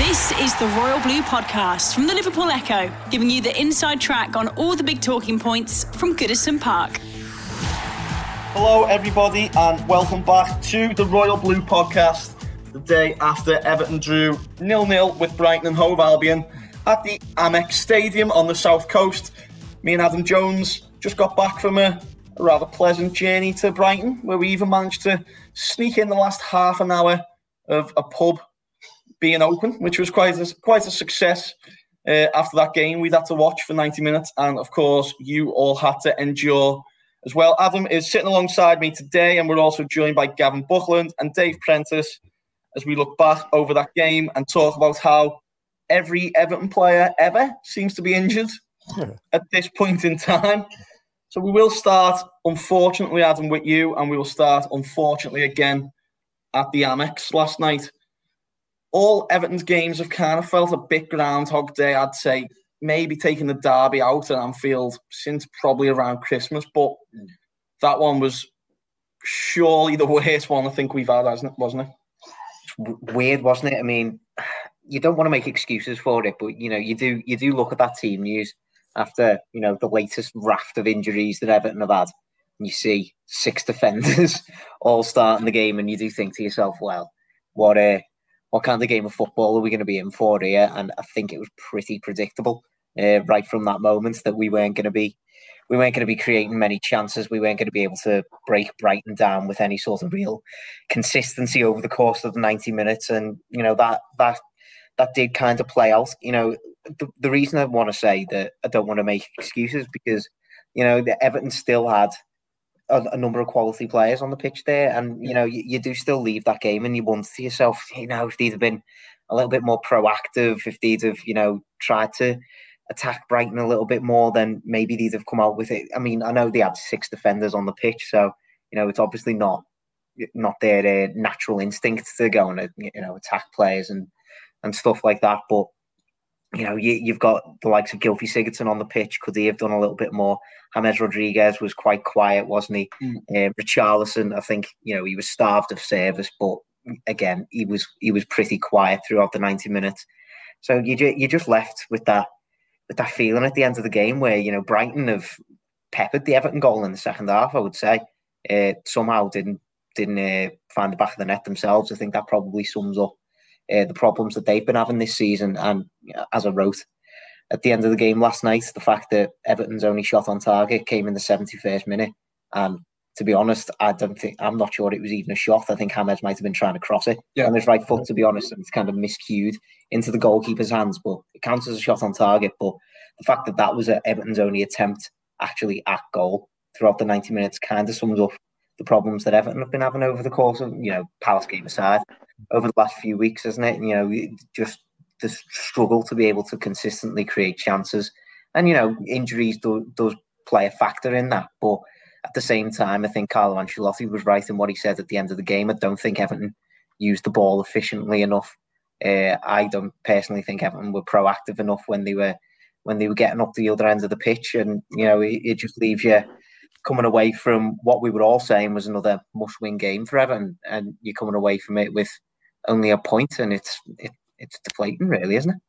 This is the Royal Blue Podcast from the Liverpool Echo, giving you the inside track on all the big talking points from Goodison Park. Hello, everybody, and welcome back to the Royal Blue Podcast. The day after Everton drew nil-nil with Brighton and Hove Albion at the Amex Stadium on the south coast. Me and Adam Jones just got back from a rather pleasant journey to Brighton, where we even managed to sneak in the last half an hour of a pub being open, which was quite a, quite a success. Uh, after that game, we'd had to watch for 90 minutes, and of course, you all had to endure as well. Adam is sitting alongside me today, and we're also joined by Gavin Buckland and Dave Prentice as we look back over that game and talk about how every Everton player ever seems to be injured at this point in time. So we will start, unfortunately, Adam, with you, and we will start, unfortunately, again at the Amex last night all Everton's games have kind of felt a bit Groundhog Day, I'd say. Maybe taking the derby out at Anfield since probably around Christmas, but that one was surely the worst one I think we've had, hasn't it? Wasn't it? Weird, wasn't it? I mean, you don't want to make excuses for it, but you know, you do. You do look at that team news after you know the latest raft of injuries that Everton have had, and you see six defenders all starting the game, and you do think to yourself, well, what a what kind of game of football are we going to be in for here? And I think it was pretty predictable uh, right from that moment that we weren't going to be we weren't going to be creating many chances. We weren't going to be able to break Brighton down with any sort of real consistency over the course of the ninety minutes. And you know that that that did kind of play out. You know the, the reason I want to say that I don't want to make excuses because you know the Everton still had a, a, number of quality players on the pitch there, and you know you, you, do still leave that game, and you wonder to yourself, you know, if they'd have been a little bit more proactive, if they'd have you know tried to attack Brighton a little bit more, then maybe they'd have come out with it. I mean, I know they had six defenders on the pitch, so you know it's obviously not not their uh, natural instinct to go and you know attack players and and stuff like that, but you know, you, have got the likes of Gylfi Sigurdsson on the pitch. Could he have done a little bit more? James Rodriguez was quite quiet, wasn't he? Mm. Uh, Richarlison, I think, you know, he was starved of service, but again, he was he was pretty quiet throughout the ninety minutes. So you you just left with that with that feeling at the end of the game where you know Brighton have peppered the Everton goal in the second half. I would say uh, somehow didn't didn't uh, find the back of the net themselves. I think that probably sums up uh, the problems that they've been having this season. And you know, as I wrote at the end of the game last night, the fact that Everton's only shot on target came in the 71st minute. And to be honest, I don't think I'm not sure it was even a shot. I think James might have been trying to cross it yeah. on his right foot, to be honest, and it's kind of miscued into the goalkeeper's hands. But it counts as a shot on target. But the fact that that was Everton's only attempt actually at goal throughout the 90 minutes kind of sums up the problems that Everton have been having over the course of, you know, Palace game aside, over the last few weeks, isn't it? You know, just the struggle to be able to consistently create chances. And, you know, injuries do, does play a factor in that. But at the same time, I think Carlo Ancelotti was right in what he said at the end of the game. I don't think Everton used the ball efficiently enough. Uh, I don't personally think Everton were proactive enough when they were when they were getting up the other end of the pitch, and you know it, it just leaves you coming away from what we were all saying was another must-win game for Everton, and you're coming away from it with only a point, and it's it, it's deflating, really, isn't it?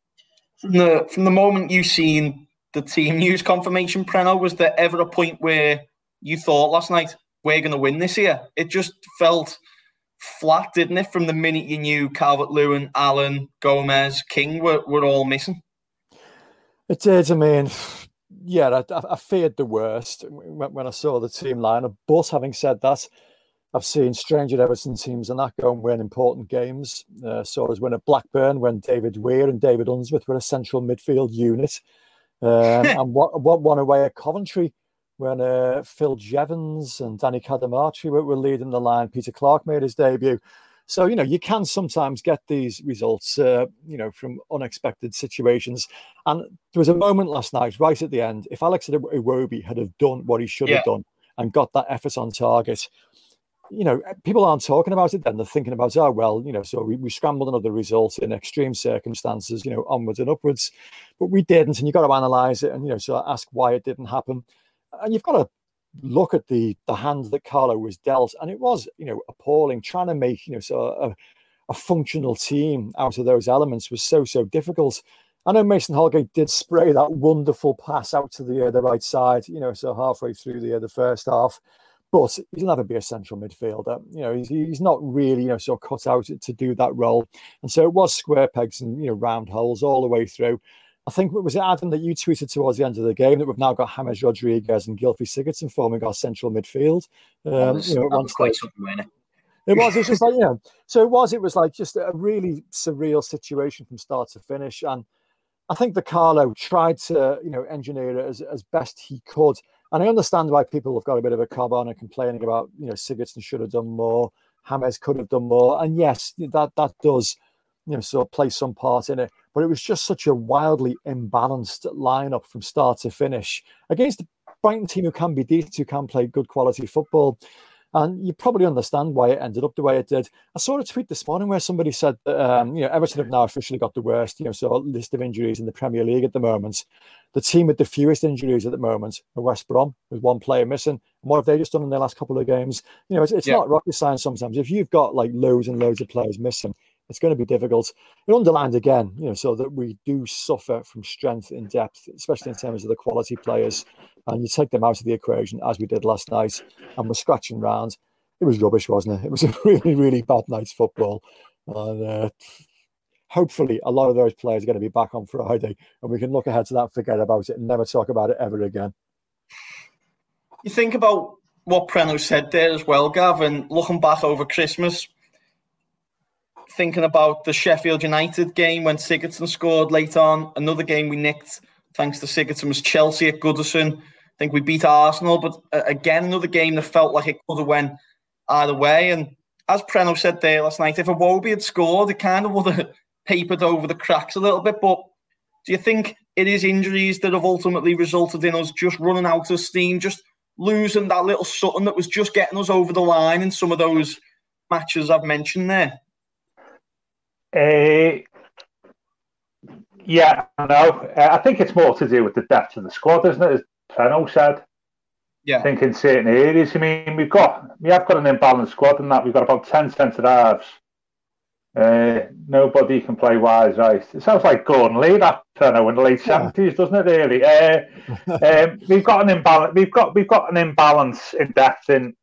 From the from the moment you seen the team news confirmation, Preno, was there ever a point where you thought last night we're going to win this year? It just felt flat, didn't it? From the minute you knew Calvert Lewin, Allan, Gomes, King were, were all missing. It did. I mean, yeah, I, I, feared the worst when, when I saw the team lineup. But having said that, I've seen stranger Everton teams and that go and win important games. Uh, saw us win at Blackburn when David Weir and David Unsworth were a central midfield unit. Um, and what, what one away at Coventry when uh, Phil Jevons and Danny Cadamarteri were, were leading the line. Peter Clarke made his debut. So, you know, you can sometimes get these results, uh, you know, from unexpected situations. And there was a moment last night, right at the end, if Alex Iwobi had have done what he should yeah. have done and got that effort on target, you know, people aren't talking about it then. They're thinking about, oh, well, you know, so we, we scrambled another result in extreme circumstances, you know, onwards and upwards. But we didn't. And you've got to analyze it and, you know, so ask why it didn't happen. And you've got to look at the the hand that Carlo was dealt, and it was you know appalling. Trying to make you know so a, a functional team out of those elements was so so difficult. I know Mason Holgate did spray that wonderful pass out to the uh, the right side, you know, so halfway through the uh, the first half. But he'll never be a central midfielder. You know, he's, he's not really, you know, sort of cut out to do that role. And so it was square pegs and, you know, round holes all the way through. I think it was Adam that you tweeted towards the end of the game that we've now got James Rodriguez and Gylfi Sigurdsson forming our central midfield. Um, was, you know, was quite something, it? It was. Just like yeah. So it was. It was like just a really surreal situation from start to finish, and I think the Carlo tried to you know engineer it as, as best he could. And I understand why people have got a bit of a cob on and complaining about you know Sigurdsson should have done more, James could have done more, and yes, that that does you know sort of play some part in it. But it was just such a wildly imbalanced lineup from start to finish against a Brighton team who can be decent, who can play good quality football. And you probably understand why it ended up the way it did. I saw a tweet this morning where somebody said that um, you know Everton have now officially got the worst, you know, so list of injuries in the Premier League at the moment. The team with the fewest injuries at the moment are West Brom, with one player missing. And what have they just done in their last couple of games? You know, it's, it's yeah. not rocket science sometimes. If you've got like loads and loads of players missing, it's going to be difficult. It underlined again, you know, so that we do suffer from strength in depth, especially in terms of the quality players. And you take them out of the equation as we did last night, and we're scratching round. It was rubbish, wasn't it? It was a really, really bad night's football. And uh, hopefully, a lot of those players are going to be back on Friday, and we can look ahead to that, forget about it, and never talk about it ever again. You think about what Preno said there as well, Gavin, looking back over Christmas thinking about the Sheffield United game when Sigurdsson scored late on. Another game we nicked thanks to Sigurdsson was Chelsea at Goodison. I think we beat Arsenal, but uh, again, another game that felt like it could have went either way. And as Preno said there last night, if Iwobi had scored, it kind of would have papered over the cracks a little bit. But do you think it is injuries that have ultimately resulted in us just running out of steam, just losing that little something that was just getting us over the line in some of those matches I've mentioned there? Uh, yeah, I know. Uh, I think it's more to do with the depth of the squad, isn't it? As Preno said. Yeah. I think in certain areas, I mean, we've got we have got an imbalanced squad in that we've got about ten centre halves. Uh, nobody can play wise right. It sounds like Gordon Lee that Preno in the late seventies, yeah. doesn't it? Really. Uh, um, we've got an imbalance. We've got we've got an imbalance in depth in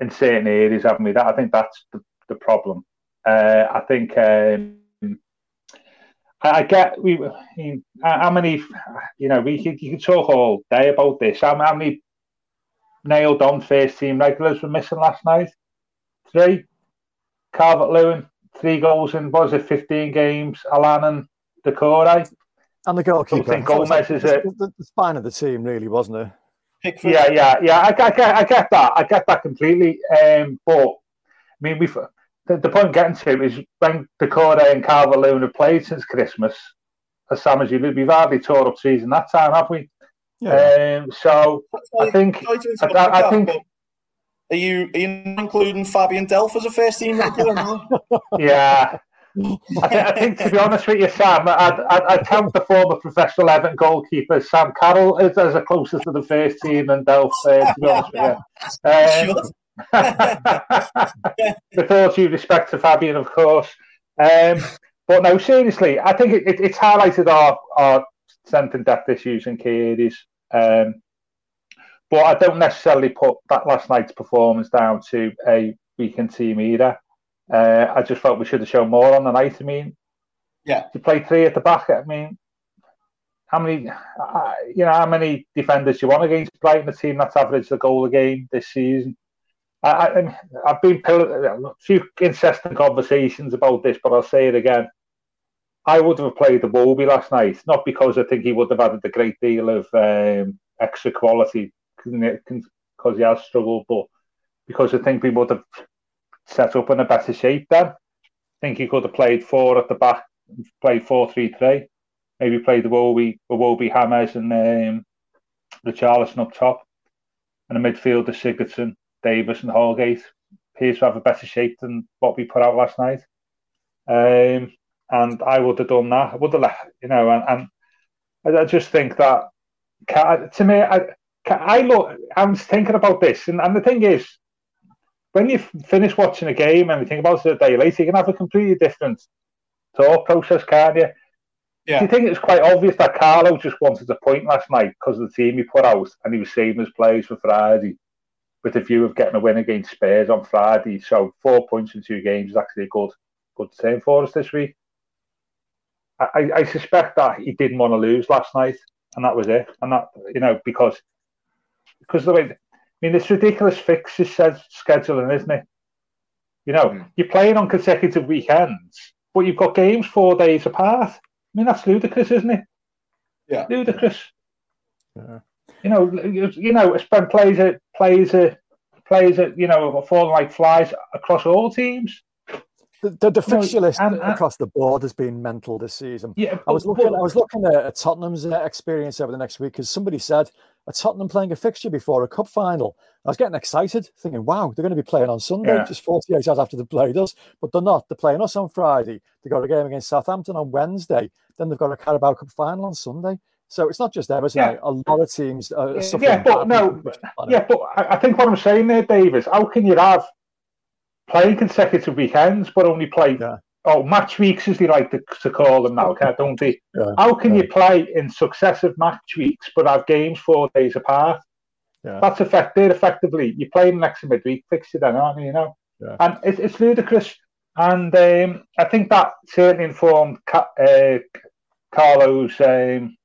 in certain areas, haven't we? That I think that's the, the problem. Uh, I think um, I, get we. How many? You know, we could, you could talk all day about this. How, how many nailed on first team regulars were missing last night? Three. Calvert Lewin, three goals in was it fifteen games? Allan and Doucouré. And the goalkeeper. I Gomes is it. The, the spine of the team, really, wasn't it? Pickford. Yeah, yeah, yeah. I, I, get, I get that. I get that completely. Um, but I mean, we've the, the point I'm getting to is when Doucouré and Calvert Lewin have played since Christmas, as Sam as you we've hardly tore up season that time, have we? Yeah. Um, so I think I, I, I think. Are you, are you including Fabian Delph as a first team regular now? yeah. I, th- I, think, to be honest with you, Sam, I'd, I'd, I'd count the former professional Everton goalkeeper Sam Carroll as, as a closest to the first team than Delph, uh, to be honest with you. Um, With all due respect to Fabian, of course. Um, but no, seriously, I think it, it, it's highlighted our, our strength and depth issues in key areas. Um, but I don't necessarily put that last night's performance down to a weakened team either. Uh, I just felt we should have shown more on the night. I mean, yeah, to play three at the back. I mean, how many, uh, you know, how many defenders do you want against Brighton, a team that's averaged a goal a game this season? I, have been a few incessant conversations about this, but I'll say it again. I would have played the Iwobi last night, not because I think he would have added a great deal of um, extra quality because he has struggled, but because I think we would have set up in a better shape then. I think he could have played four at the back, played four three three, maybe played the Iwobi, Iwobi James and um, Richarlison up top, and a midfielder Sigurdsson, Davies, and Holgate appears to have a better shape than what we put out last night. Um, and I would have done that. I would have left, you know, and, and I just think that to me, I, I look, I was thinking about this, and, and the thing is, when you finish watching a game and you think about it a day later, you can have a completely different thought process, can't you? Yeah. Do you think it's quite obvious that Carlo just wanted a point last night because of the team he put out and he was saving his players for Friday with the view of getting a win against Spurs on Friday? So four points in two games is actually a good good turn for us this week. I, I suspect that he didn't want to lose last night, and that was it. And that you know because because the way I mean it's ridiculous fixes scheduling, isn't it? You know, mm. you're playing on consecutive weekends, but you've got games four days apart. I mean that's ludicrous, isn't it? Yeah, ludicrous. Yeah. You know, you know, spend plays it plays it plays it. You know, falling like flies across all teams. The, the, the fixture list and, and, across the board has been mental this season. Yeah, I was looking. I was looking at, Tottenham's uh, experience over the next week because somebody said a Tottenham playing a fixture before a cup final. I was getting excited, thinking, "Wow, they're going to be playing on Sunday, yeah. just 48 hours after they played us." But they're not. They're playing us on Friday. They have got a game against Southampton on Wednesday. Then they've got a Carabao Cup final on Sunday. So it's not just Everton. Yeah. A lot of teams are suffering. Yeah, but no, yeah, but I think what I'm saying there, Dave, is how can you have playing consecutive weekends, but only play. Yeah. Oh, match weeks, as they like to, to call them now, don't they? Yeah. How can yeah. you play in successive match weeks but have games four days apart? Yeah. That's affected Effectively, you're playing next midweek fixture then, aren't you? You know, yeah. and it, it's ludicrous. And um, I think that certainly informed uh, Carlo's um,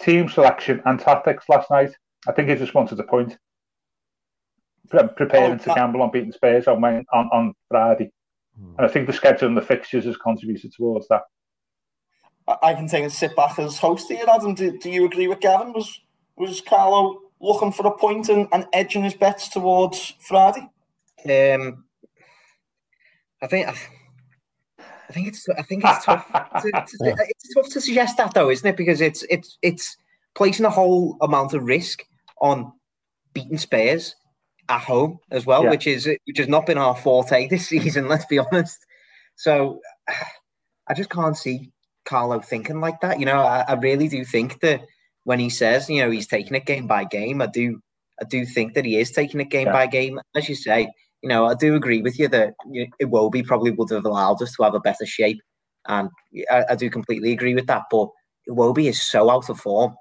team selection and tactics last night. I think he just wanted a point preparing oh, to gamble on beating Spurs on on, on Friday. Hmm. And I think the schedule and the fixtures has contributed towards that. I can take a sit back as host here, Adam. Do, do you agree with Gavin? Was was Carlo looking for a point and, and edging his bets towards Friday? Um, I think. I think it's I think it's tough. to, to, uh, it's tough to suggest that though, isn't it? Because it's it's it's placing a whole amount of risk on beating Spurs at home as well, yeah. which is which has not been our forte this season. Let's be honest. So I just can't see Carlo thinking like that. You know, I, I, really do think that when he says, you know, he's taking it game by game, I do, I do think that he is taking it game yeah. by game. As you say, you know, I do agree with you that you know, it will be probably would have allowed us to have a better shape, and I, I do completely agree with that. But Iwobi is so out of form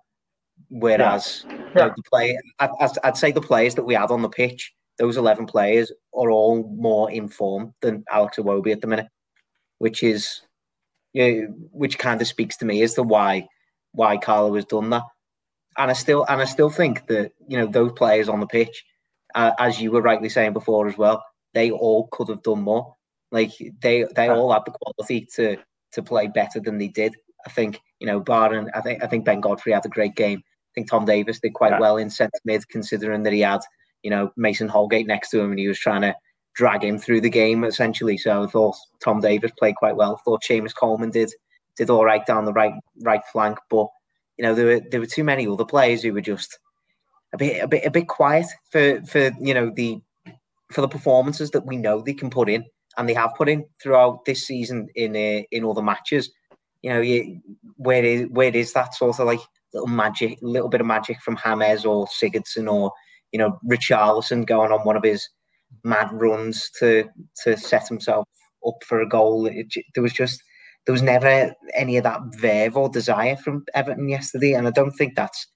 Whereas yeah. You know, the play, I'd, I'd say the players that we had on the pitch, those eleven players, are all more informed than Alex Iwobi at the minute, which is, you know, which kind of speaks to me as to why why Carlo has done that. And I still and I still think that you know those players on the pitch, uh, as you were rightly saying before as well, they all could have done more. Like they they all had the quality to to play better than they did. I think you know, Barton. I think I think Ben Godfrey had a great game I think Tom Davies did quite yeah. well in centre mid, considering that he had, you know, Mason Holgate next to him and he was trying to drag him through the game essentially. So I thought Tom Davies played quite well. I thought Seamus Coleman did did all right down the right right flank, but you know there were there were too many other players who were just a bit a bit a bit quiet for for you know the for the performances that we know they can put in and they have put in throughout this season in uh, in other matches. You know, you, where is where is that sort of like little magic, little bit of magic from James or Sigurdsson or you know Richarlison going on one of his mad runs to to set himself up for a goal. It, there was just there was never any of that verve or desire from Everton yesterday, and I don't think that's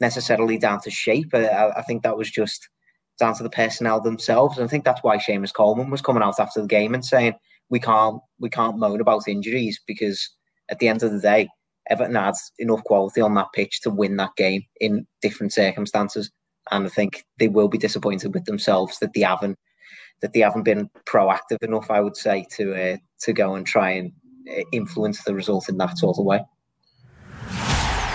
necessarily down to shape. I, I think that was just down to the personnel themselves, and I think that's why Seamus Coleman was coming out after the game and saying we can't we can't moan about injuries because at the end of the day, Everton had enough quality on that pitch to win that game in different circumstances. And I think they will be disappointed with themselves that they haven't that they haven't been proactive enough, I would say, to uh, to go and try and uh, influence the result in that sort of way.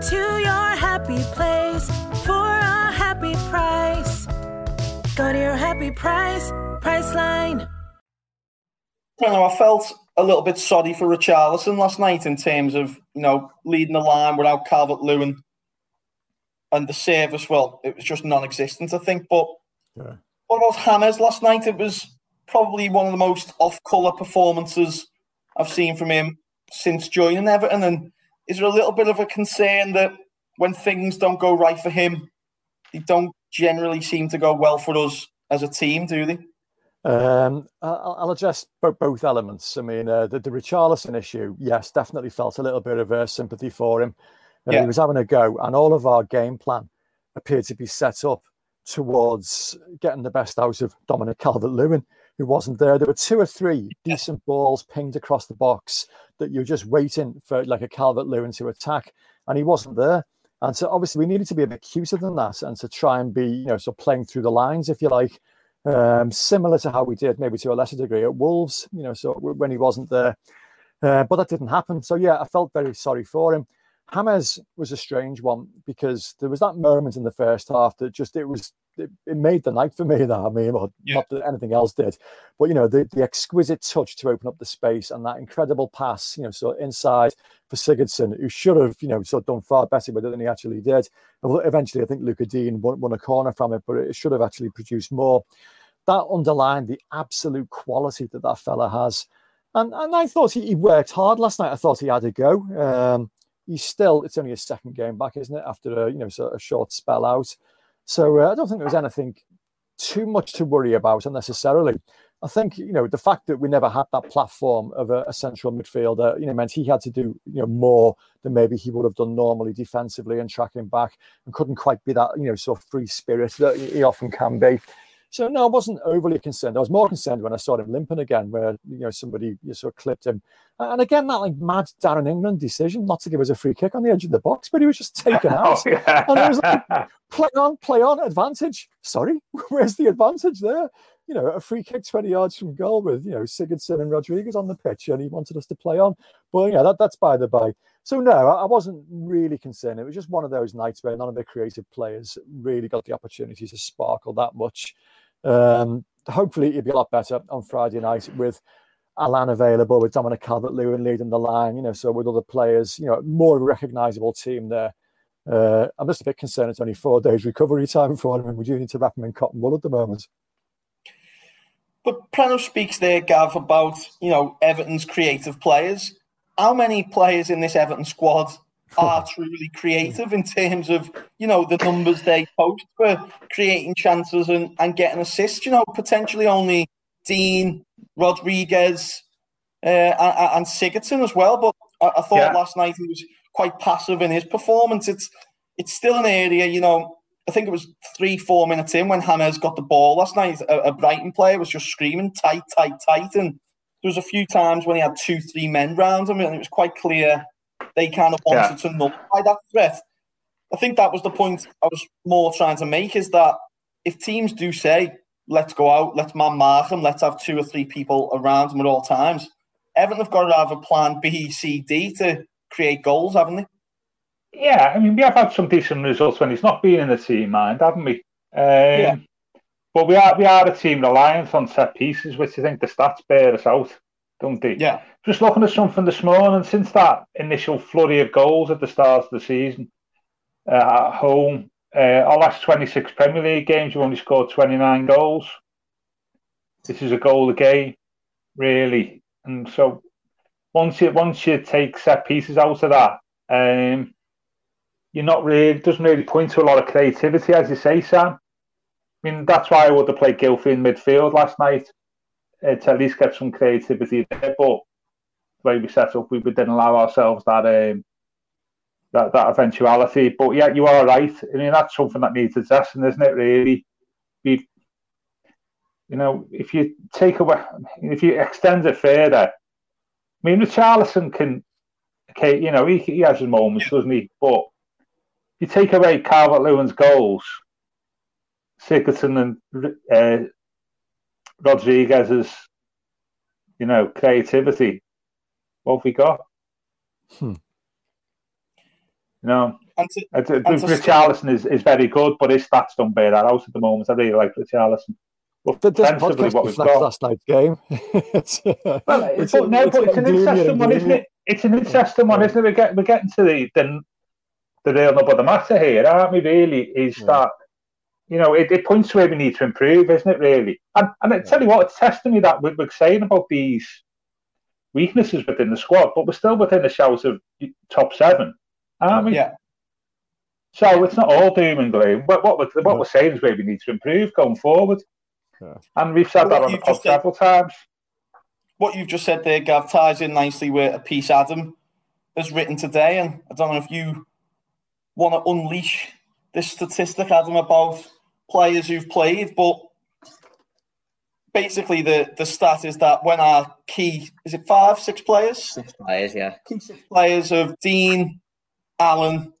Go to your happy place for a happy price. Go to your happy price, Priceline. You know, I felt a little bit sorry for Richarlison last night in terms of you know leading the line without Calvert Lewin and the service. Well, it was just non-existent, I think. But yeah. what about Hammers last night? It was probably one of the most off-color performances I've seen from him since joining Everton. And is there a little bit of a concern that when things don't go right for him, they don't generally seem to go well for us as a team, do they? Um, I'll address both elements. I mean, uh, the, the Richarlison issue, yes, definitely felt a little bit of uh, sympathy for him. Uh, yeah. He was having a go, and all of our game plan appeared to be set up towards getting the best out of Dominic Calvert Lewin, who wasn't there. There were two or three decent balls pinged across the box that you're just waiting for, like a Calvert Lewin to attack, and he wasn't there. And so, obviously, we needed to be a bit cuter than that and to try and be, you know, sort of playing through the lines, if you like um, similar to how we did maybe to a lesser degree at Wolves, you know, so when he wasn't there. Uh, but that didn't happen. So yeah, I felt very sorry for him. James was a strange one because there was that moment in the first half that just it was it, it made the night for me. That I mean, or yeah. not that anything else did, but you know the the exquisite touch to open up the space and that incredible pass, you know, so inside for Sigurdsson, who should have you know sort of done far better with it than he actually did. Eventually, I think Lucas Digne won, won a corner from it, but it should have actually produced more. That underlined the absolute quality that that fella has. And, and I thought he, he worked hard last night. I thought he had a go. Um, he's still it's only his second game back, isn't it? After a you know sort of short spell out, so uh, I don't think there was anything too much to worry about unnecessarily. I think you know the fact that we never had that platform of a, a, central midfielder, you know, meant he had to do you know more than maybe he would have done normally defensively and tracking back, and couldn't quite be that you know sort of free spirit that he often can be. So no, I wasn't overly concerned. I was more concerned when I saw him limping again, where you know somebody you sort of clipped him, and again that like mad Darren England decision not to give us a free kick on the edge of the box, but he was just taken oh, out, oh, yeah. and it was like play on, play on, advantage. Sorry, where's the advantage there? You know, a free kick twenty yards from goal with you know Sigurdsson and Rodriguez on the pitch, and he wanted us to play on. But yeah, that, that's by the by. So no, I wasn't really concerned. It was just one of those nights where none of the creative players really got the opportunity to sparkle that much. Um, hopefully, it'll be a lot better on Friday night with Allan available, with Dominic Calvert Lewin leading the line, you know, so with other players, you know, more recognisable team there. Uh, I'm just a bit concerned it's only four days recovery time for him, and we do need to wrap him in cotton wool at the moment. But Prano speaks there, Gav, about you know Everton's creative players. How many players in this Everton squad are truly creative in terms of you know the numbers they post for creating chances and, and getting assists. You know, potentially only Digne Rodriguez, uh, and, and Sigurdsson as well. But I, I thought yeah. last night he was quite passive in his performance. It's it's still an area, you know. I think it was three, four minutes in when James got the ball last night. A, a Brighton player was just screaming tight, tight, tight, and there was a few times when he had two, three men round him, and it was quite clear they kind of wanted yeah. to nullify that threat. I think that was the point I was more trying to make is that if teams do say, let's go out, let's man mark them, let's have two or three people around them at all times, Everton have got to have a plan B, C, D to create goals, haven't they? Yeah, I mean, we have had some decent results when he's not been in the team mind, haven't we? Um, yeah. But we are we are a team reliant on set pieces, which I think the stats bear us out don't they? Yeah. Just looking at something this morning, since that initial flurry of goals at the start of the season uh, at home, uh, our last 26 Premier League games, we've only scored 29 goals. This is a goal a game, really. And so once you once you take set pieces out of that, um, you're not really doesn't really point to a lot of creativity, as you say, Sam. I mean, that's why I would have played Gylfi in midfield last night uh, to at least get some creativity there. But the way we set up, we would then allow ourselves that um, that that eventuality. But yeah, you are right. I mean, that's something that needs addressing, isn't it? Really, we you know, if you take away, if you extend it further, I mean, Richarlison can, okay, you know, he, he has his moments, doesn't he? But you take away Calvert Lewin's goals, Sigurdsson and uh, Rodriguez's, you know, creativity. What have we got? Hmm. You know, and to, and to, Richarlison is, is very good, but his stats don't bear that out at the moment. I really like Richarlison. But this podcast what we've got. last night's game. it's, well, it's, but no, it's but it's an interesting one, isn't it? It's an interesting one, isn't it? We're getting, we're getting to the, the, the real nub of the matter here, aren't we, really? Is yeah. that, you know, it, it points to where we need to improve, isn't it, really? And, and I tell you what, it's testimony that we're, we're saying about these weaknesses within the squad, but we're still within the shouts of top seven, aren't we? Yeah. So it's not all doom and gloom. What, what, we're, what we're saying is where we need to improve going forward. Yeah. And we've said that on the pod several times. What you've just said there, Gav, ties in nicely with a piece Adam has written today. And I don't know if you want to unleash this statistic, Adam, about players who've played, but basically the, the stat is that when our key, is it five, six players? Six players, yeah. Key six players of Digne, Allan,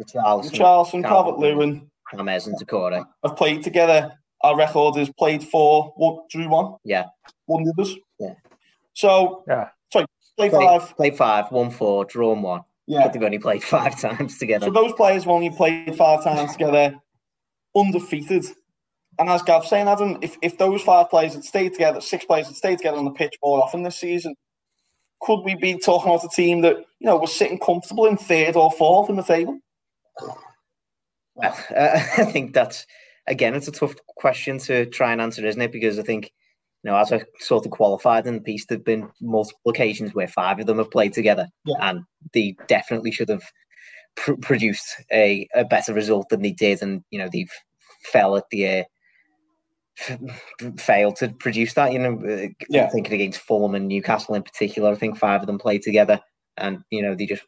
Richarlison, Richarlison Calvert Lewin, James and Doucouré have played together our record is played four, one, drew one. Yeah. One the others. Yeah. So, yeah. Sorry, play, play five. Play five, one four, drawn one. Yeah. But they've only played five times together. So those players have only played five times together, undefeated. And as Gav saying, Adam, if, if those five players had stayed together, six players had stayed together on the pitch more often this season, could we be talking about a team that, you know, was sitting comfortable in third or fourth in the table? Well, uh, I think that's again, it's a tough question to try and answer, isn't it? Because I think, you know, as I sort of qualified in the piece, there've been multiple occasions where five of them have played together, yeah. and they definitely should have pr- produced a, a better result than they did, and you know, they've fell at the. Uh, failed to produce that, you know. Uh, yeah. I'm thinking against Fulham and Newcastle in particular. I think five of them played together, and you know they just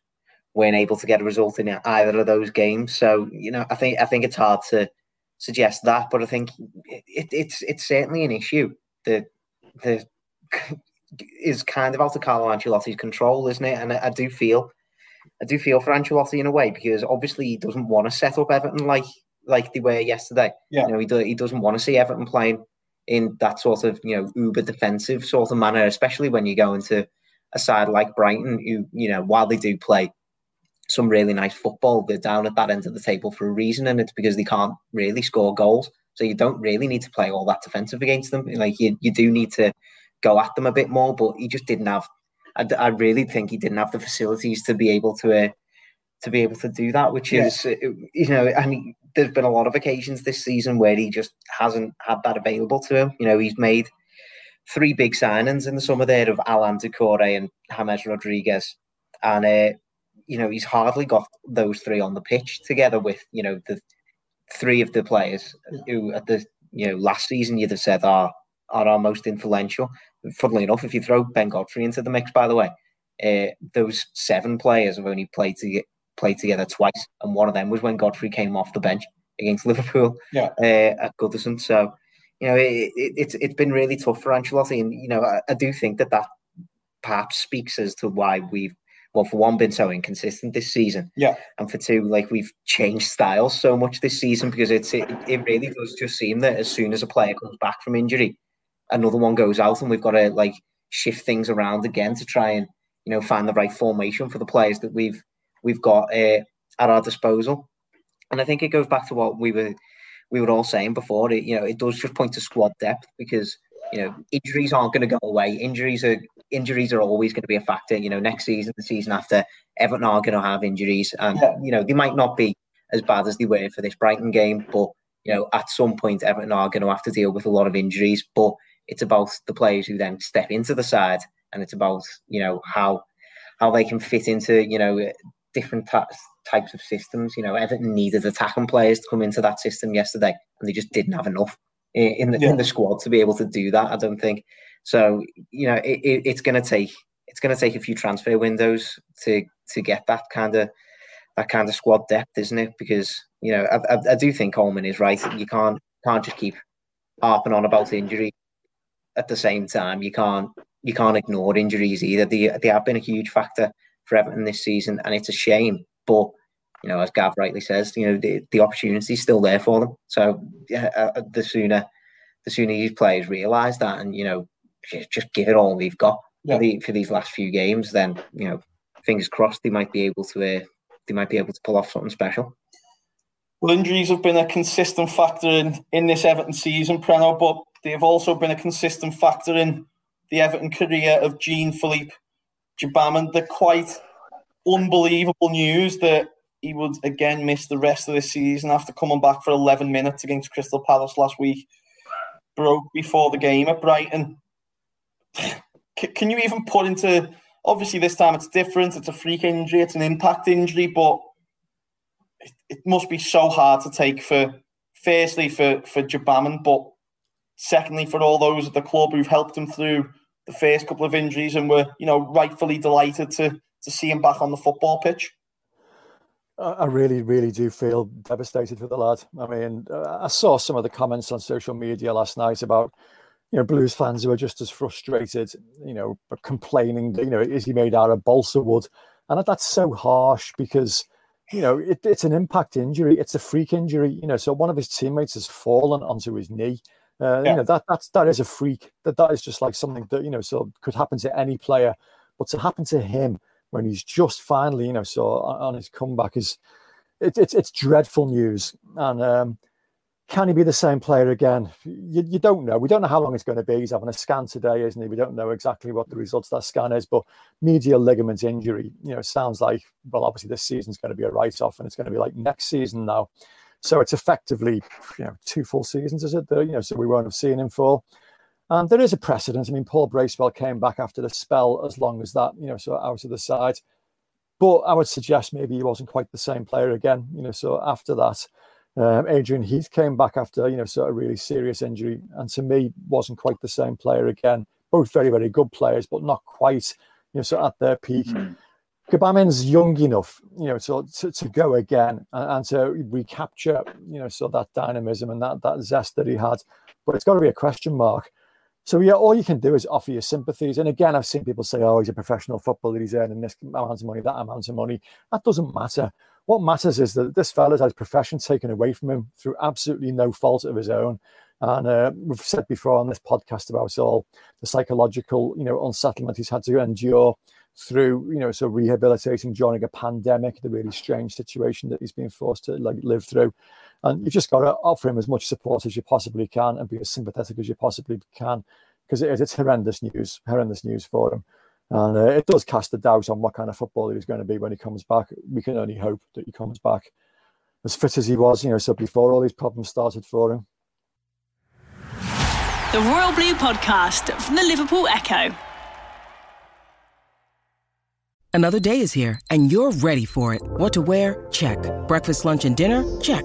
weren't able to get a result in either of those games. So you know, I think I think it's hard to suggest that, but I think it, it's it's certainly an issue that the is kind of out of Carlo Ancelotti's control, isn't it? And I, I, do feel I do feel for Ancelotti in a way because obviously he doesn't want to set up Everton like like they were yesterday. Yeah. You know, he do, he doesn't want to see Everton playing in that sort of you know uber defensive sort of manner, especially when you go into a side like Brighton, who you know while they do play some really nice football. They're down at that end of the table for a reason, and it's because they can't really score goals. So you don't really need to play all that defensive against them. Like you, you do need to go at them a bit more, but he just didn't have. I, I really think he didn't have the facilities to be able to uh, to be able to do that, which yeah. is uh, you know, and there's been a lot of occasions this season where he just hasn't had that available to him. You know, he's made three big signings in the summer there of Allan Doucouré and James Rodriguez, and uh, you know, he's hardly got those three on the pitch together with, you know, the three of the players who at the, you know, last season you'd have said are are our most influential. Funnily enough, if you throw Ben Godfrey into the mix, by the way, uh, those seven players have only played to get, played together twice, and one of them was when Godfrey came off the bench against Liverpool yeah. uh, at Goodison. So, you know, it, it, it's it's been really tough for Ancelotti, and you know, I, I do think that that perhaps speaks as to why we've well, for one, been so inconsistent this season. Yeah. And for two, like we've changed styles so much this season because it's it, it really does just seem that as soon as a player comes back from injury, another one goes out and we've got to like shift things around again to try and you know find the right formation for the players that we've we've got uh, at our disposal. And I think it goes back to what we were we were all saying before. It you know it does just point to squad depth because you know injuries aren't going to go away. Injuries are injuries are always going to be a factor. You know, next season, the season after, Everton are going to have injuries, and yeah. you know they might not be as bad as they were for this Brighton game, but you know at some point Everton are going to have to deal with a lot of injuries. But it's about the players who then step into the side, and it's about you know how how they can fit into you know different types types of systems. You know, Everton needed attacking players to come into that system yesterday, and they just didn't have enough in the, yeah. in the squad to be able to do that. I don't think. So you know, it, it, it's going to take it's going to take a few transfer windows to to get that kind of that kind of squad depth, isn't it? Because you know, I, I, I do think Coleman is right. You can't can't just keep harping on about injury. At the same time, you can't you can't ignore injuries either. They they have been a huge factor for Everton this season, and it's a shame. But you know, as Gav rightly says, you know, the, the opportunity is still there for them. So yeah, uh, uh, the sooner the sooner these players realise that, and you know, just give it all they've got yeah. for, the, for these last few games, then you know, fingers crossed they might be able to uh, they might be able to pull off something special. Well, injuries have been a consistent factor in, in this Everton season, Preno, but they have also been a consistent factor in the Everton career of Jean Philippe Gbamin. The quite unbelievable news that he would again miss the rest of the season after coming back for 11 minutes against Crystal Palace last week. Broke before the game at Brighton. Can you even put into obviously this time it's different, it's a freak injury, it's an impact injury, but it, it must be so hard to take for firstly for for Gbamin, but secondly for all those at the club who've helped him through the first couple of injuries and were you know rightfully delighted to to see him back on the football pitch. I really, really do feel devastated for the lad. I mean, I saw some of the comments on social media last night about, you know, Blues fans who are just as frustrated, you know, complaining, you know, is he made out of balsa wood? And that's so harsh because you know, it, it's an impact injury. It's a freak injury. You know, so one of his teammates has fallen onto his knee. Uh, yeah. You know that that's that is a freak. That that is just like something that you know so could happen to any player, but to happen to him when he's just finally you know so on his comeback is it, it's it's dreadful news. And um, can he be the same player again? You, you don't know. We don't know how long it's going to be. He's having a scan today, isn't he? We don't know exactly what the results of that scan is, but medial ligament injury, you know, sounds like, well, obviously this season's going to be a write off and it's going to be like next season now. So it's effectively, you know, two full seasons, is it? The, you know, so we won't have seen him for. And there is a precedent. I mean, Paul Bracewell came back after the spell as long as that, you know, so out of the side. But I would suggest maybe he wasn't quite the same player again, you know, so after that. Um, Adrian Heath came back after you know sort of really serious injury, and to me wasn't quite the same player again. Both very very good players, but not quite you know so at their peak. Mm-hmm. Young enough, you know, so to, to go again and, and, to recapture, you know, so that dynamism and that that zest that he had, but it's got to be a question mark. So yeah, all you can do is offer your sympathies. And again, I've seen people say, "Oh, he's a professional footballer; he's earning this amount of money, that amount of money." That doesn't matter. What matters is that this fella's had his profession taken away from him through absolutely no fault of his own. And uh, we've said before on this podcast about all the psychological, you know, unsettlement he's had to endure through, you know, so rehabilitating during a pandemic, the really strange situation that he's been forced to like live through. And you've just got to offer him as much support as you possibly can and be as sympathetic as you possibly can, because it is it's horrendous news, horrendous news for him. And uh, it does cast a doubt on what kind of footballer he's going to be when he comes back. We can only hope that he comes back as fit as he was, you know, so before all these problems started for him. The Royal Blue Podcast from the Liverpool Echo. Another day is here and you're ready for it. What to wear? Check. Breakfast, lunch, and dinner? Check.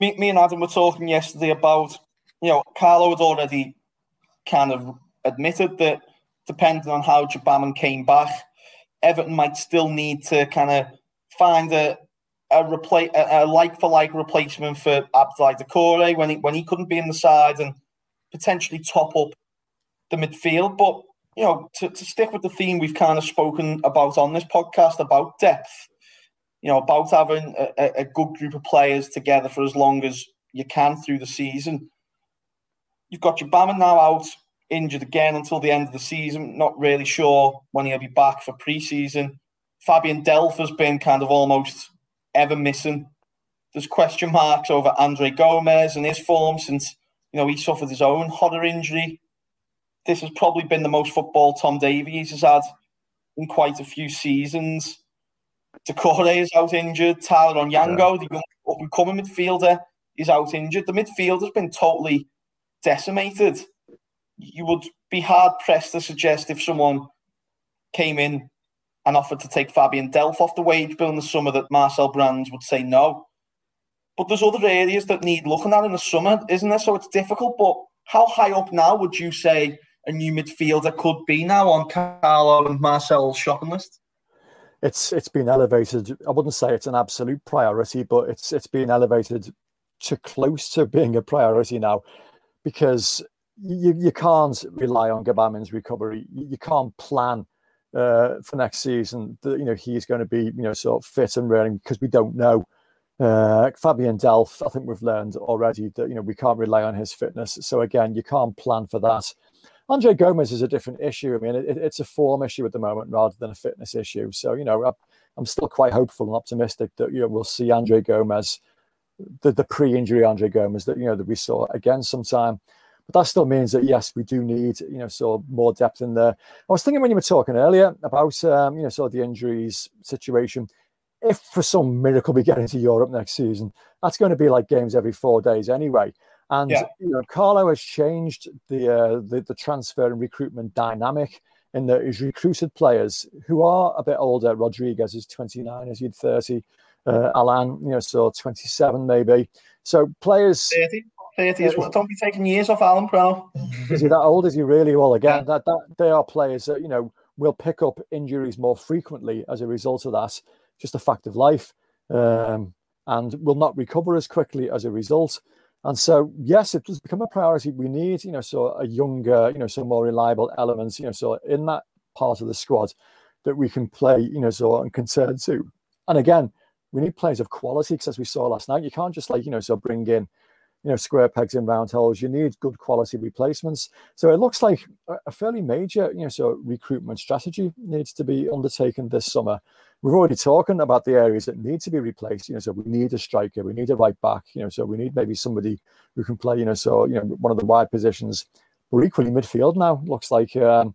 Me, me and Adam were talking yesterday about, you know, Carlo had already kind of admitted that depending on how Gbamin came back, Everton might still need to kind of find a a, repla- a, a like for like replacement for Abdoulaye Doucouré when he when he couldn't be in the side and potentially top up the midfield. But you know, to, to stick with the theme we've kind of spoken about on this podcast about depth, you know, about having a, a good group of players together for as long as you can through the season. You've got Gbamin now out injured again until the end of the season. Not really sure when he'll be back for pre-season. Fabian Delph has been kind of almost ever missing. There's question marks over Andre Gomes and his form since you know he suffered his own horror injury. This has probably been the most football Tom Davies has had in quite a few seasons. Doucouré is out injured. Tyler Onyango, yeah. the young up and coming midfielder, is out injured. The midfield has been totally decimated, you would be hard pressed to suggest if someone came in and offered to take Fabian Delph off the wage bill in the summer that Marcel Brands would say no. But there's other areas that need looking at in the summer, isn't there? So it's difficult. But how high up now would you say a new midfielder could be now on Carlo and Marcel's shopping list? It's it's been elevated. I wouldn't say it's an absolute priority, but it's it's been elevated to close to being a priority now, because you you can't rely on Gbamin's recovery. You can't plan uh, for next season that you know he's going to be you know sort of fit and running because we don't know. Uh, Fabian Delph, I think we've learned already that you know we can't rely on his fitness. So again, you can't plan for that. Andre Gomes is a different issue. I mean, it, it's a form issue at the moment rather than a fitness issue. So you know, I'm still quite hopeful and optimistic that you know we'll see Andre Gomes, the, the pre-injury Andre Gomes that you know that we saw again sometime. But that still means that yes, we do need you know sort of more depth in there. I was thinking when you were talking earlier about um, you know sort of the injuries situation. If for some miracle we get into Europe next season, that's going to be like games every four days anyway. And yeah. you know, Carlo has changed the, uh, the the transfer and recruitment dynamic in that he's recruited players who are a bit older. Rodriguez is 29, as you'd 30. Uh, Allan, you know, so 27 maybe. So players. 30. 30 as well. Don't be taking years off Allan Pro. is he that old? Is he really? Well, again, that, that they are players that, you know, will pick up injuries more frequently as a result of that. Just a fact of life. Um, and will not recover as quickly as a result. And so, yes, it has become a priority. We need, you know, so a younger, you know, some more reliable elements, you know, so in that part of the squad that we can play, you know, so and concern to. And again, we need players of quality because as we saw last night, you can't just like, you know, so bring in, you know, square pegs in round holes. You need good quality replacements. So it looks like a fairly major, you know, so recruitment strategy needs to be undertaken this summer we've already talking about the areas that need to be replaced. You know, so we need a striker, we need a right back. You know, so we need maybe somebody who can play. You know, so you know one of the wide positions. We're equally midfield now. Looks like um,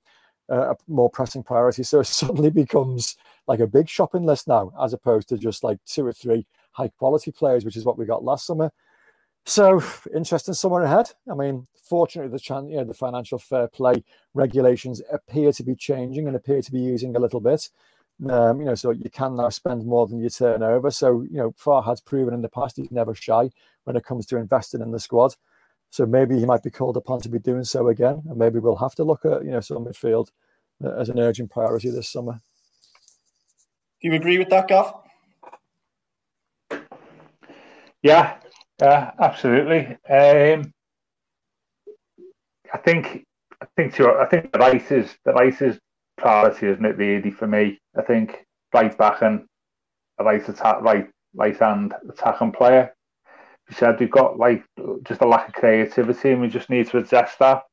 a more pressing priority. So it suddenly becomes like a big shopping list now, as opposed to just like two or three high quality players, which is what we got last summer. So interesting summer ahead. I mean, fortunately, the chan- you know, the financial fair play regulations appear to be changing and appear to be using a little bit. Um, you know, so you can now spend more than you turn over. So, you know, Farhad's proven in the past he's never shy when it comes to investing in the squad. So maybe he might be called upon to be doing so again, and maybe we'll have to look at you know some midfield uh, as an urgent priority this summer. Do you agree with that, Gav? Yeah, yeah, absolutely. Um, I think I think I think the race is the race is priority, isn't it? Really, for me, I think right back and a right attack, right right hand attacking player. You said we've got like just a lack of creativity, and we just need to address that.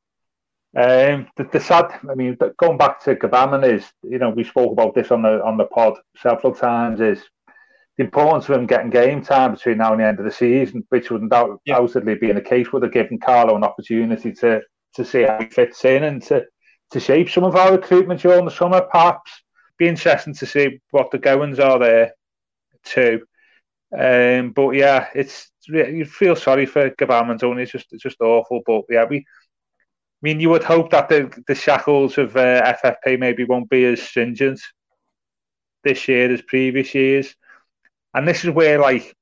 Um, the, the sad, I mean, going back to Gbamin is, you know, we spoke about this on the on the pod several times. Is the importance of him getting game time between now and the end of the season, which would undoubtedly yeah. be in the case, would have given Carlo an opportunity to to see how he fits in and to to shape some of our recruitment during the summer. Perhaps be interesting to see what the goings are there too. Um, but yeah, it's you feel sorry for Gbamin, only it's just it's just awful. But yeah, we. I mean, you would hope that the, the shackles of uh, FFP maybe won't be as stringent this year as previous years, and this is where like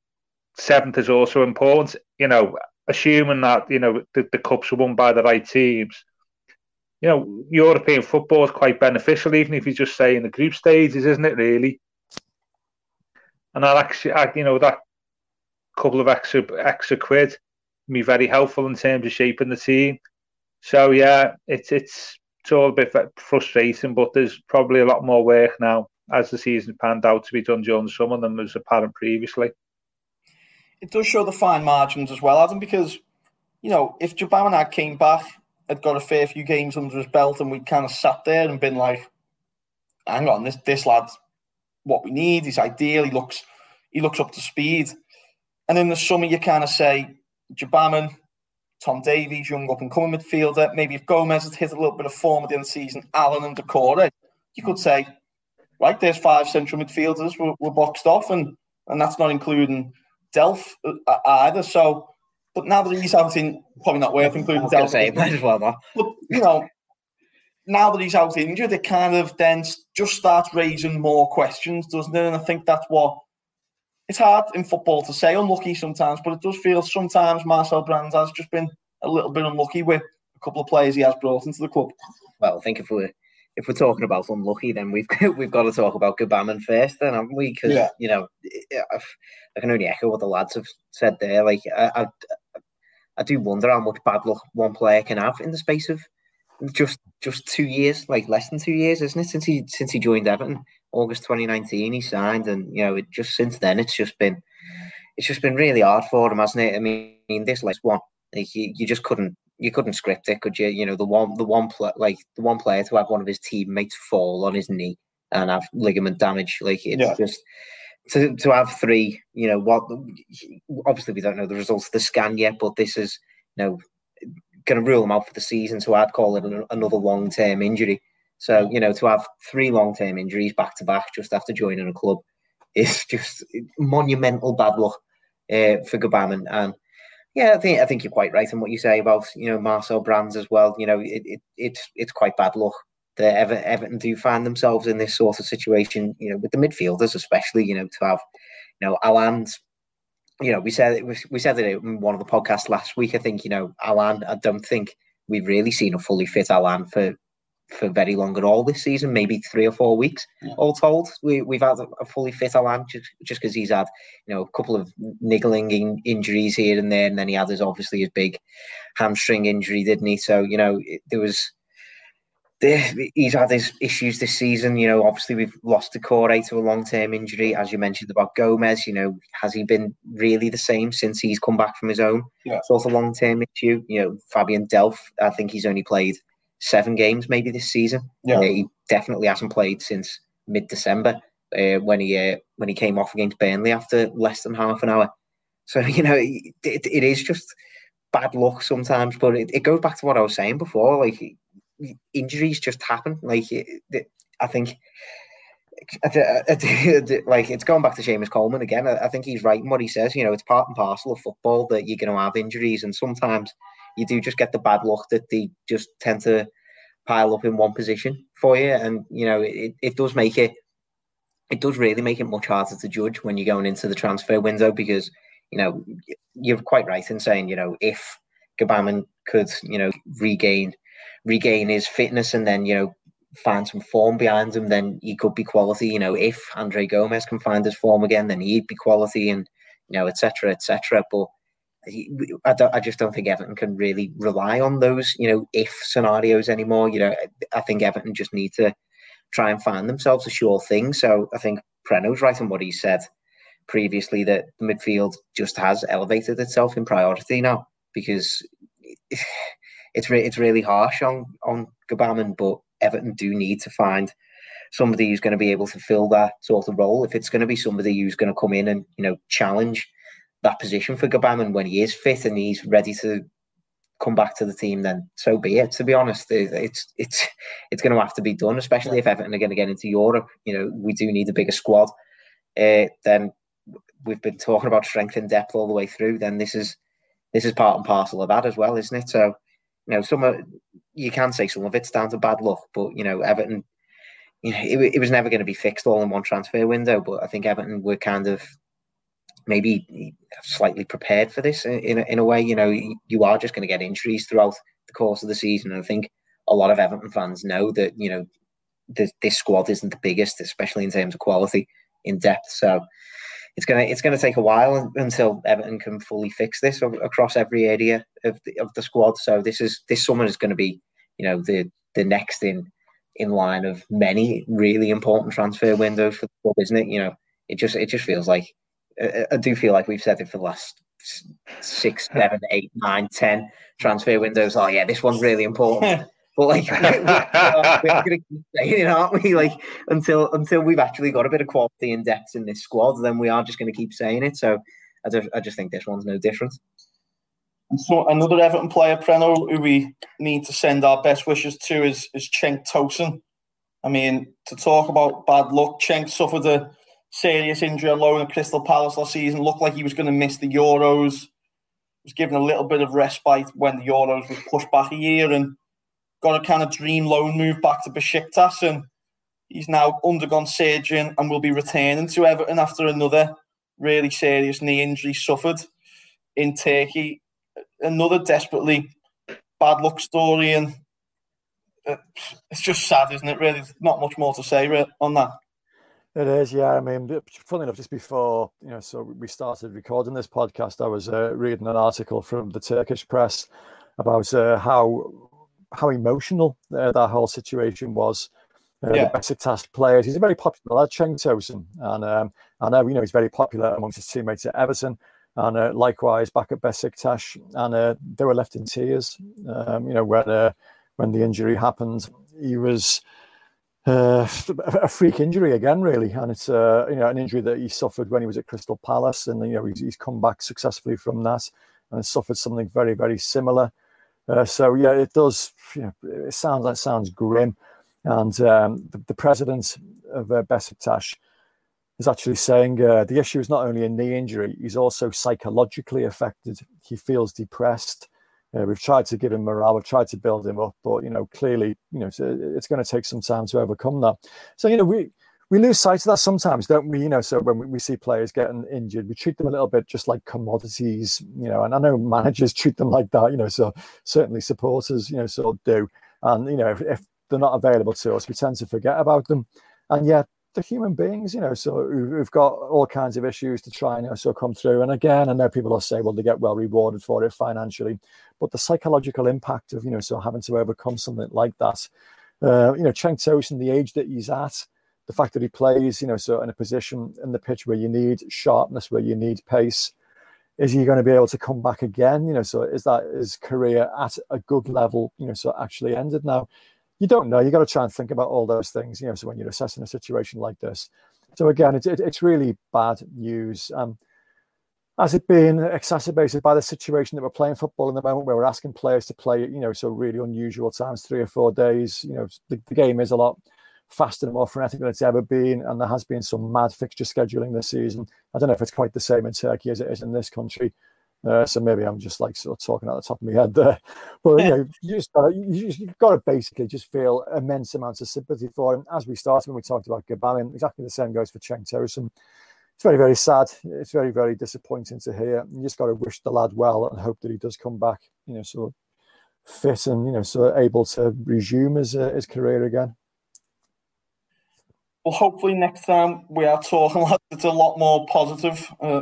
seventh is also important. You know, assuming that you know the, the cups are won by the right teams, you know, European football is quite beneficial, even if you just say in the group stages, isn't it? Really, and that actually, you know, that couple of extra extra quid be very helpful in terms of shaping the team. So yeah, it's it's it's all a bit frustrating, but there's probably a lot more work now as the season panned out to be done during the summer than was apparent previously. It does show the fine margins as well, Adam, because you know if Gbamin came back had got a fair few games under his belt, and we'd kind of sat there and been like, "Hang on, this this lad's what we need. He's ideal. He looks he looks up to speed." And in the summer, you kind of say, Gbamin, Tom Davies, young up and coming midfielder. Maybe if Gomes had hit a little bit of form at the end of the season, Allan and Doucouré, you could say, right, there's five central midfielders we're, boxed off, and and that's not including Delph uh, either. So but now that he's out in, probably not worth including. Say might as well not. But you know, now that he's out injured, it kind of then just starts raising more questions, doesn't it? And I think that's what it's hard in football to say unlucky sometimes, but it does feel sometimes Marcel Brands has just been a little bit unlucky with a couple of players he has brought into the club. Well, I think if we're if we're talking about unlucky, then we've we've got to talk about Gbamin first, then haven't we? Because yeah. you know, I can only echo what the lads have said there. Like, I, I, I do wonder how much bad luck one player can have in the space of just just two years, like less than two years, isn't it? Since he since he joined Everton, August 2019, he signed, and you know, it just since then it's just been it's just been really hard for him, hasn't it? I mean, this last one, like, you, you just couldn't you couldn't script it, could you? You know, the one the one play, like the one player to have one of his teammates fall on his knee and have ligament damage, like it's yeah. just to to have three. You know what? Obviously, we don't know the results of the scan yet, but this is you know going to rule him out for the season. So I'd call it another long term injury. So you know to have three long term injuries back to back just after joining a club is just monumental bad luck uh, for Gbamin and yeah, I think I think you're quite right in what you say about you know Marcel Brands as well. You know, it, it it's it's quite bad luck that Ever, Everton do find themselves in this sort of situation. You know, with the midfielders especially. You know, to have you know Allan's. You know, we said we said it in one of the podcasts last week. I think you know Allan. I don't think we've really seen a fully fit Allan for for very long at all this season, maybe three or four weeks, yeah. all told. We, we've had a fully fit Allan just because he's had, you know, a couple of niggling in, injuries here and there, and then he had his obviously his big hamstring injury, didn't he? So you know, it, there was. He's had his issues this season. You know, obviously we've lost Doucouré to a long-term injury, as you mentioned about Gomes. You know, has he been really the same since he's come back from his own yeah. sort of long-term issue? You know, Fabian Delph, I think he's only played seven games maybe this season. Yeah. Uh, he definitely hasn't played since mid December uh, when he uh, when he came off against Burnley after less than half an hour. So you know it, it is just bad luck sometimes, but it, it, goes back to what I was saying before. Like injuries just happen. Like I think. like it's going back to Seamus Coleman again. I think he's right in what he says. You know, it's part and parcel of football that you're going to have injuries, and sometimes you do just get the bad luck that they just tend to pile up in one position for you. And, you know, it, it does make it, it does really make it much harder to judge when you're going into the transfer window because, you know, you're quite right in saying, you know, if Gbamin could, you know, regain, regain his fitness and then, you know, find some form behind him, then he could be quality. You know, if Andre Gomes can find his form again, then he'd be quality and, you know, etc. etc. But I, I just don't think Everton can really rely on those, you know, if scenarios anymore. You know, I think Everton just need to try and find themselves a sure thing. So I think Preno's right in what he said previously that the midfield just has elevated itself in priority now because it's re- it's really harsh on on Gbamin, but Everton do need to find somebody who's going to be able to fill that sort of role. If it's going to be somebody who's going to come in and you know challenge that position for Gbamin when he is fit and he's ready to come back to the team, then so be it. To be honest, it's it's it's going to have to be done, especially if Everton are going to get into Europe. You know, we do need a bigger squad. Uh, then we've been talking about strength and depth all the way through. Then this is this is part and parcel of that as well, isn't it? So, you know, some of you can say some of it's down to bad luck, but you know, Everton. You know, it, it was never going to be fixed all in one transfer window, but I think Everton were kind of maybe slightly prepared for this in a, in a way. You know, you are just going to get injuries throughout the course of the season. And I think a lot of Everton fans know that, you know, this, this squad isn't the biggest, especially in terms of quality in depth. So it's gonna it's gonna take a while until Everton can fully fix this across every area of the, of the squad. So this is this summer is going to be, you know, the the next in in line of many really important transfer windows for the club, isn't it? You know, it just it just feels like I do feel like we've said it for the last six, seven, eight, nine, ten transfer windows. Oh yeah, this one's really important. but like we're, we're going to keep saying it, aren't we? Like until until we've actually got a bit of quality and depth in this squad, then we are just going to keep saying it. So I just I just think this one's no different. So another Everton player, Preno, who we need to send our best wishes to is is Cenk Tosun. I mean, to talk about bad luck, Cenk suffered a serious injury alone at Crystal Palace last season. Looked like he was going to miss the Euros. was given a little bit of respite when the Euros was pushed back a year and got a kind of dream loan move back to Besiktas. And he's now undergone surgery and will be returning to Everton after another really serious knee injury suffered in Turkey. Another desperately bad luck story. And uh, it's just sad, isn't it? Really, There's not much more to say on that. It is, yeah. I mean, funny enough, just before you know, so we started recording this podcast, I was uh, reading an article from the Turkish press about uh, how how emotional uh, that whole situation was. Uh, yeah. The Besiktas players. He's a very popular lad, Cenk Tosun, and um, I know you know he's very popular amongst his teammates at Everton, and uh, likewise back at Besiktas, and uh, they were left in tears. Um, you know when when the injury happened, he was uh, a freak injury again, really, and it's uh, you know an injury that he suffered when he was at Crystal Palace, and you know he's, he's come back successfully from that and suffered something very very similar. Uh, so yeah, it does. You know, it sounds that sounds grim, and um, the, the, president of uh, Besiktas is actually saying uh, the issue is not only a knee injury; he's also psychologically affected. He feels depressed. Uh, we've tried to give him morale, we've tried to build him up, but you know, clearly, you know, it's, it's going to take some time to overcome that. So you know, we we lose sight of that sometimes, don't we? You know, so when we, we see players getting injured, we treat them a little bit just like commodities, you know. And I know managers treat them like that, you know. So certainly supporters, you know, sort of do. And you know, if, if they're not available to us, we tend to forget about them. And yet, they're human beings, you know, so we've got all kinds of issues to try and you know, so come through. And again, I know people will say, well, they get well rewarded for it financially, but the psychological impact of, you know, so having to overcome something like that, uh, you know, Cenk Tosun, the age that he's at, the fact that he plays, you know, so in a position in the pitch where you need sharpness, where you need pace, is he going to be able to come back again? You know, so is that his career at a good level, you know, so actually ended now? you don't know. You got to try and think about all those things, you know. So when you're assessing a situation like this, so again, it's it, it's really bad news. Um, has it been exacerbated by the situation that we're playing football in the moment, where we're asking players to play, you know, so really unusual times, three or four days. You know, the, the game is a lot faster and more frenetic than it's ever been, and there has been some mad fixture scheduling this season. I don't know if it's quite the same in Turkey as it is in this country. Uh, so maybe I'm just like sort of talking out the top of my head there, but you know, you just gotta, you just, you've got to basically just feel immense amounts of sympathy for him. As we started when we talked about Gbamin, exactly the same goes for Cenk Tosun. It's very, very sad. It's very, very disappointing to hear. You just got to wish the lad well and hope that he does come back, you know, sort of fit and you know, sort of able to resume his uh, his career again. Well, hopefully next time we are talking, it's a lot more positive. Uh,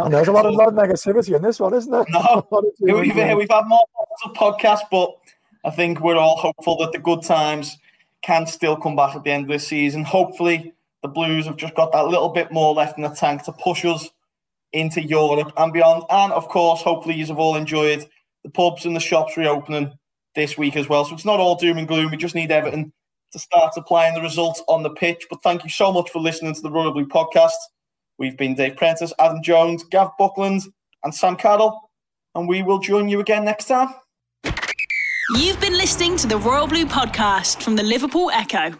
Oh, there's a lot of, lot of negativity in this one, isn't there? No, we've, we've had more positive podcasts, but I think we're all hopeful that the good times can still come back at the end of this season. Hopefully, the Blues have just got that little bit more left in the tank to push us into Europe and beyond. And of course, hopefully, you have all enjoyed the pubs and the shops reopening this week as well. So it's not all doom and gloom. We just need Everton to start applying the results on the pitch. But thank you so much for listening to the Royal Blue podcast. We've been Dave Prentice, Adam Jones, Gav Buckland, and Sam Carroll, and we will join you again next time. You've been listening to the Royal Blue podcast from the Liverpool Echo.